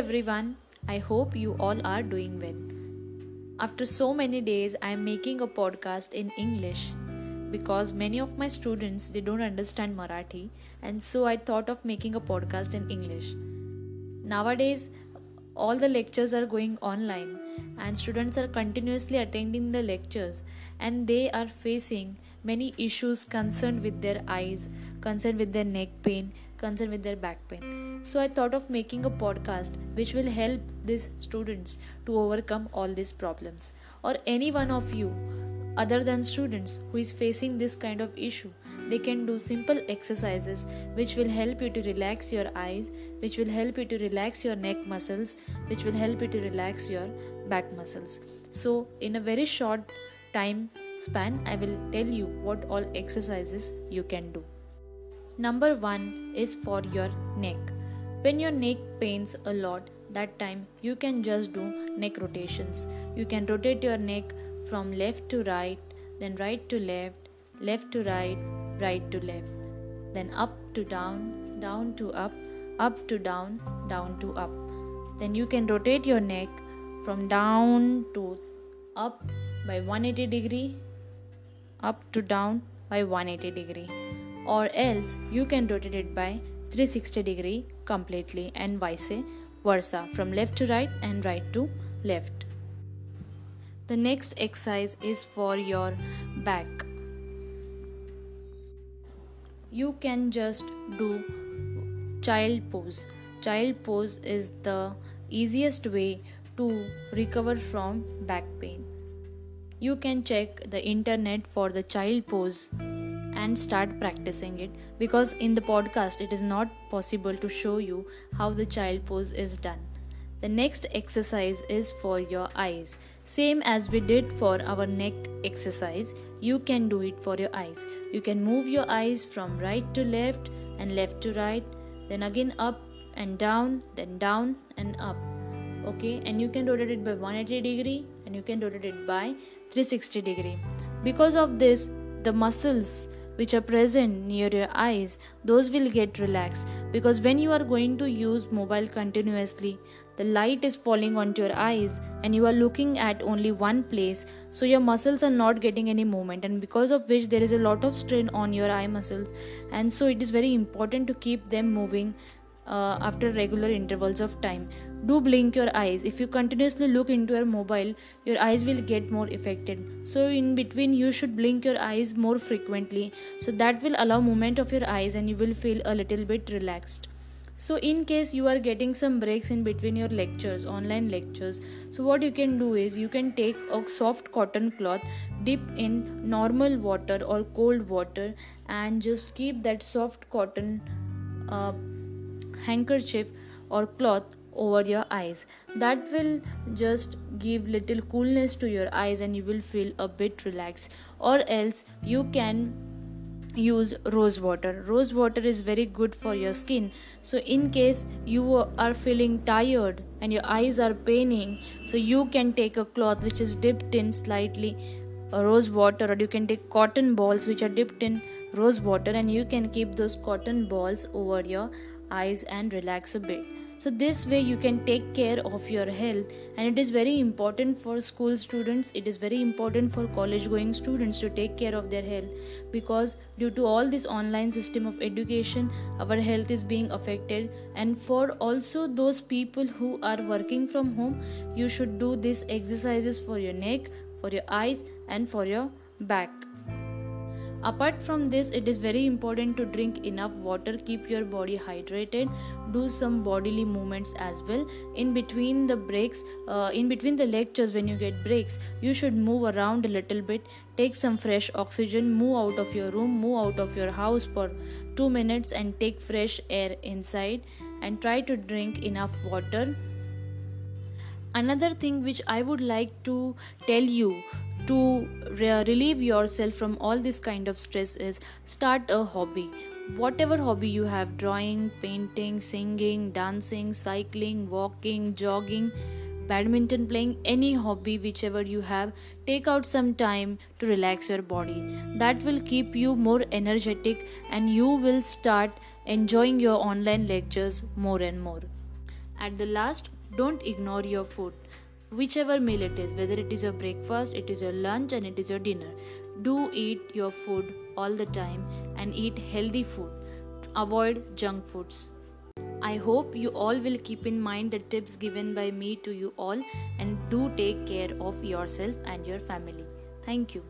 everyone, I hope you all are doing well. After so many days, I am making a podcast in English because many of my students they don't understand Marathi and so I thought of making a podcast in English. Nowadays all the lectures are going online and students are continuously attending the lectures and they are facing many issues concerned with their eyes, concerned with their neck pain, concerned with their back pain. So I thought of making a podcast which will help these students to overcome all these problems. Or any one of you other than students who is facing this kind of issue they can do simple exercises which will help you to relax your eyes which will help you to relax your neck muscles which will help you to relax your back muscles so in a very short time span, I will tell you what all exercises you can do. Number one is for your neck. When your neck pains a lot, that time you can just do neck rotations. You can rotate your neck from left to right, then right to left, left to right, right to left, then up to down, down to up, up to down, down to up. Then you can rotate your neck from down to up by 180 degree up to down by 180 degree or else you can rotate it by 360 degree completely and vice versa from left to right and right to left. The next exercise is for your back. You can just do child pose. Child pose is the easiest way to recover from back pain you can check the internet for the child pose and start practicing it because in the podcast it is not possible to show you how the child pose is done. The next exercise is for your eyes. Same as we did for our neck exercise, you can do it for your eyes. You can move your eyes from right to left and left to right, then again up and down, then down and up. Okay, and you can rotate it by 180 degree and you can rotate it by 360 degree because of this the muscles which are present near your eyes those will get relaxed. Because when you are going to use mobile continuously the light is falling onto your eyes and you are looking at only one place so your muscles are not getting any movement. And because of which there is a lot of strain on your eye muscles. And so it is very important to keep them moving uh, after regular intervals of time. Do blink your eyes. If you continuously look into your mobile your eyes will get more affected. So in between you should blink your eyes more frequently. So that will allow movement of your eyes and you will feel a little bit relaxed. So in case you are getting some breaks in between your lectures online lectures so what you can do is you can take a soft cotton cloth dip in normal water or cold water and just keep that soft cotton uh, handkerchief or cloth over your eyes. That will just give little coolness to your eyes and you will feel a bit relaxed. Or else you can use rose water. Rose water is very good for your skin. So in case you are feeling tired and your eyes are paining so you can take a cloth which is dipped in slightly rose water or you can take cotton balls which are dipped in rose water and you can keep those cotton balls over your eyes and relax a bit. So this way you can take care of your health and it is very important for school students it is very important for college going students to take care of their health because due to all this online system of education our health is being affected. And for also those people who are working from home you should do these exercises for your neck for your eyes and for your back apart from this it is very important to drink enough water keep your body hydrated do some bodily movements as well. In between the breaks uh, in between the lectures when you get breaks you should move around a little bit take some fresh oxygen move out of your room move out of your house for 2 minutes and take fresh air inside and try to drink enough water. Another thing which i would like to tell you to re- relieve yourself from all this kind of stress is start a hobby. Whatever hobby you have drawing painting singing dancing cycling walking jogging badminton playing any hobby whichever you have take out some time to relax your body. That will keep you more energetic and you will start enjoying your online lectures more and more. At the last, don't ignore your food. Whichever meal it is, whether it is your breakfast, it is your lunch, and it is your dinner, do eat your food all the time and eat healthy food. Avoid junk foods. I hope you all will keep in mind the tips given by me to you all and do take care of yourself and your family. Thank you.